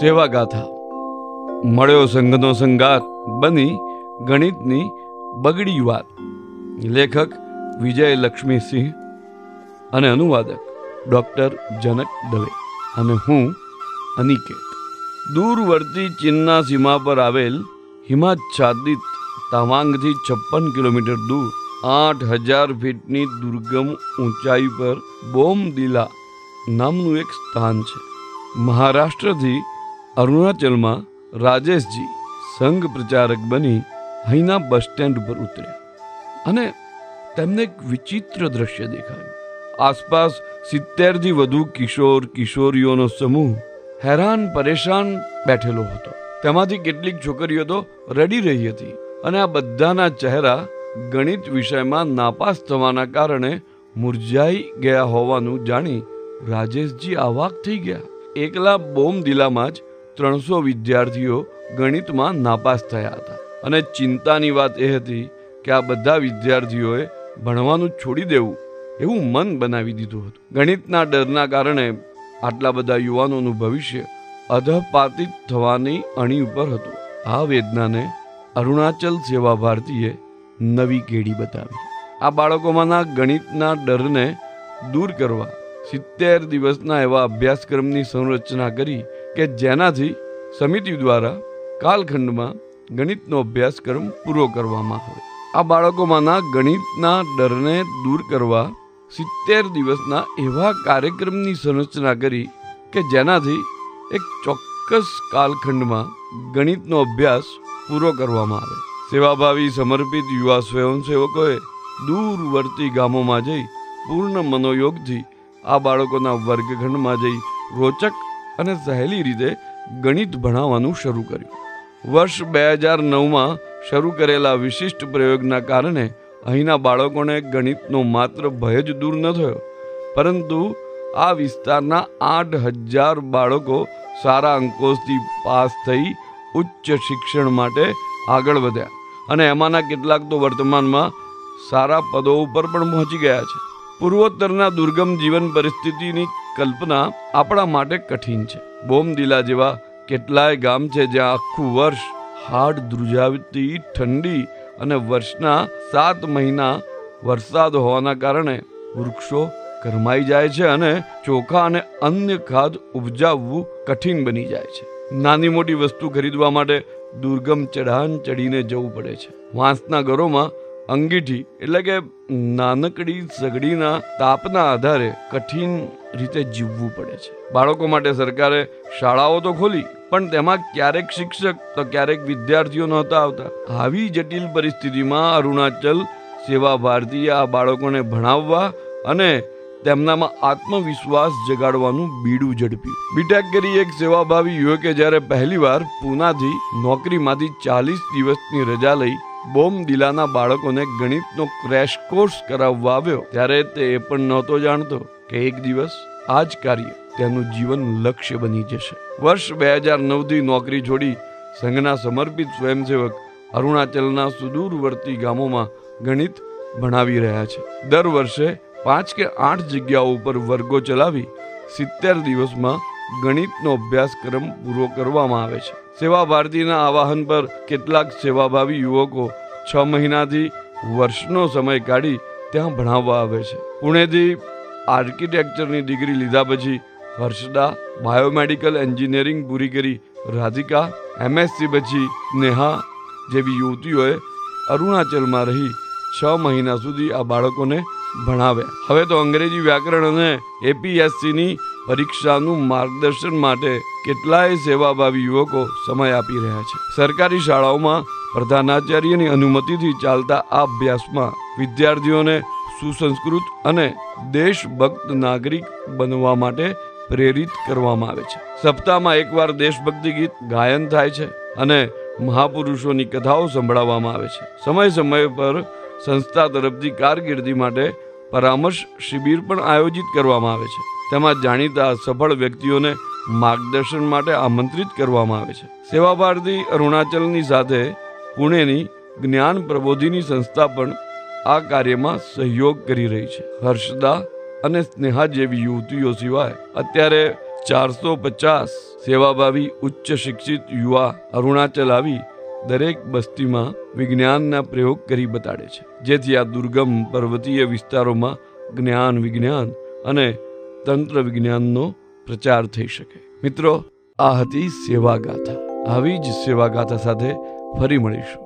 સેવા ગાથા મળ્યો સંઘનો સંગાત બની ગણિતની બગડી વાત. લેખક વિજય લક્ષ્મીસિંહ અને અનુવાદક ડોક્ટર જનક દવે અને હું અનિકેત. દૂરવર્તી ચીનના સીમા પર આવેલ હિમાચ્છાદિત તાવાંગથી છપ્પન કિલોમીટર દૂર, આઠ હજાર ફીટની દુર્ગમ ઊંચાઈ પર બોમદિલા નામનું એક સ્થાન છે. મહારાષ્ટ્રથી અરુણાચલમાં રાજેશજી સંઘ પ્રચારક બની અહીંના બસ સ્ટેન્ડ ઉપર ઉતર્યા અને તેમને એક વિચિત્ર દ્રશ્ય દેખાયું. આસપાસ સિત્તેરથી વધુ કિશોર, કિશોરીઓનો સમૂહ હેરાન, પરેશાન બેઠેલો હતો. તેમાંથી કેટલીક છોકરીઓ તો રડી રહી હતી અને આ બધાના ચહેરા ગણિત વિષયમાં નાપાસ થવાના કારણે મુરઝાઈ ગયા હોવાનું જાણી રાજેશજી અવાક થઈ ગયા. એકલા બોમદિલામાં જ ત્રણસો વિદ્યાર્થીઓ ગણિતમાં નાપાસ થયા હતા. અને ચિંતાની વાત એ હતી કે આ બધા વિદ્યાર્થીઓએ ભણવાનું છોડી દેવું એવું મન બનાવી દીધું હતું. ગણિતના ડરના કારણે આટલા બધા યુવાનોનું ભવિષ્ય અધપાતિત થવાની અણી ઉપર હતું. આ વેદનાને અરુણાચલ સેવા ભારતીએ નવી કેડી બતાવી. આ બાળકોમાંના ગણિતના ડરને દૂર કરવા સિત્તેર દિવસના એવા અભ્યાસક્રમની સંરચના કરી કે જેનાથી સમિતિ દ્વારા કાલખંડમાં ગણિતનો અભ્યાસક્રમ પૂરો કરવામાં આવે. આ બાળકોમાંના ગણિતના ડરને દૂર કરવા સિત્તેર દિવસના એવા કાર્યક્રમની સંરચના કરી કે જેનાથી એક ચોક્કસ કાલખંડમાં ગણિતનો અભ્યાસ પૂરો કરવામાં આવે. સેવાભાવી સમર્પિત યુવા સ્વયંસેવકોએ દૂરવર્તી ગામોમાં જઈ પૂર્ણ મનોયોગથી આ બાળકોના વર્ગખંડમાં જઈ રોચક અને સહેલી રીતે ગણિત ભણાવવાનું શરૂ કર્યું. વર્ષ બે હજાર નવમાં શરૂ કરેલા વિશિષ્ટ પ્રયોગના કારણે અહીંના બાળકોને ગણિતનો માત્ર ભય જ દૂર ન થયો. પરંતુ આ વિસ્તારના આઠ હજાર બાળકો સારા અંકોથી પાસ થઈ ઉચ્ચ શિક્ષણ માટે આગળ વધ્યા. અને એમાંના કેટલાક તો વર્તમાનમાં સારા પદો ઉપર પણ પહોંચી ગયા છે. પૂર્વોત્તરના દુર્ગમ જીવન પરિસ્થિતિની કલ્પના આપણા માટે કઠિન છે. બોમદિલા જેવા કેટલાય ગામ છે જ્યાં આખું વર્ષ હાડ ધ્રુજાવતી, ઠંડી અને વર્ષના સાત મહિના વરસાદ હોવાના કારણે વૃક્ષો કરમાઈ જાય છે અને ચોખા અને અન્ય ખાદ ઉપજાવવું કઠિન બની જાય છે. નાની મોટી વસ્તુ ખરીદવા માટે દુર્ગમ ચઢાણ ચડીને જવું પડે છે. વાંસના ઘરોમાં અંગીઠી એટલે કે નાનકડી સગડીના તાપના આધારે કઠિન રીતે જીવવું પડે છે. બાળકો માટે સરકારે શાળાઓ તો ખોલી, પણ તેમાં ક્યારેક શિક્ષક તો ક્યારેક વિદ્યાર્થીઓ નહોતા આવતા. આવી જટિલ પરિસ્થિતિમાં અરુણાચલ સેવા ભારતીએ આ બાળકોને ભણાવવા અને તેમનામાં આત્મવિશ્વાસ જગાડવાનું બીડું ઝડપ્યું. બીટેક કરી એક સેવાભાવી યુવકે જ્યારે પહેલીવાર પૂનાથી નોકરીમાંથી ચાલીસ દિવસની રજા લઈ બોમ્બ દિલાના બાળકોને ગણિતનો ક્રેશ કોર્સ કરાવવા આવ્યો. ત્યારે તે એ પણ નહોતો જાણતો કે એક દિવસ આ જ કાર્ય તેનું જીવન લક્ષ્ય બની જશે. વર્ષ બે હજાર નવથી નોકરી છોડી સંઘના સમર્પિત સ્વયંસેવક અરુણાચલના સુદૂરવર્તી ગામોમાં ગણિત ભણાવી રહ્યા છે. દર વર્ષે પાંચ કે આઠ જગ્યાઓ ઉપર વર્ગો ચલાવી સિત્તેર દિવસમાં ગણિતનો અભ્યાસક્રમ પૂરો કરવામાં આવે છે. સેવા ભારતીના આવાહન પર કેટલાક સેવાભાવી યુવકો છ મહિનાથી વર્ષનો સમય કાઢી ત્યાં ભણાવવા આવે છે. પુણેથી આર્કિટેક્ચરની ડિગ્રી લીધા પછી હર્ષદા બાયોમેડિકલ એન્જિનિયરિંગ પૂરી કરી, રાધિકા, એમએસસી પછી નેહા જેવી યુવતીઓએ અરુણાચલમાં રહી છ મહિના સુધી આ બાળકોને ભણાવ્યા. હવે તો અંગ્રેજી વ્યાકરણ અને એપીએસસીની પરીક્ષાનું માર્ગદર્શન માટે કેટલાય સેવાભાવી યુવકો સમય આપી રહ્યા છે. સરકારી શાળાઓમાં પ્રધાનાચાર્યની અનુમતિથી ચાલતા આ અભ્યાસમાં વિદ્યાર્થીઓને સુસંસ્કૃત અને દેશભક્ત નાગરિક બનવા માટે પ્રેરિત કરવામાં આવે છે. સપ્તાહમાં એકવાર દેશભક્તિ ગીત ગાયન થાય છે અને મહાપુરુષોની કથાઓ સંભળાવવામાં આવે છે. સમય સમય પર સંસ્થા તરફથી કારકિર્દી માટે પરામર્શ શિબિર પણ આયોજિત કરવામાં આવે છે. તેમાં જાણીતા સફળ વ્યક્તિઓને માર્ગદર્શન માટે આમંત્રિત કરવામાં આવે છે. સેવા ભારતી અરુણાચલની સાથે પુણેની જ્ઞાન પ્રબોધિની સંસ્થા પણ આ કાર્યમાં સહયોગ કરી રહી છે. હર્ષદા અને સ્નેહા જેવી યુવતીઓ સિવાય અત્યારે ચારસો પચાસ સેવાભાવી ઉચ્ચ શિક્ષિત યુવા અરુણાચલ આવી દરેક બસ્તીમાં વિજ્ઞાનના પ્રયોગ કરી બતાડે છે. જેથી આ દુર્ગમ પર્વતીય વિસ્તારોમાં જ્ઞાન, વિજ્ઞાન અને તંત્ર વિજ્ઞાનનો પ્રચાર થઈ શકે. મિત્રો, આ હતી સેવા ગાથા આવી જ સેવા ગાથા સાથે ફરી મળીશું.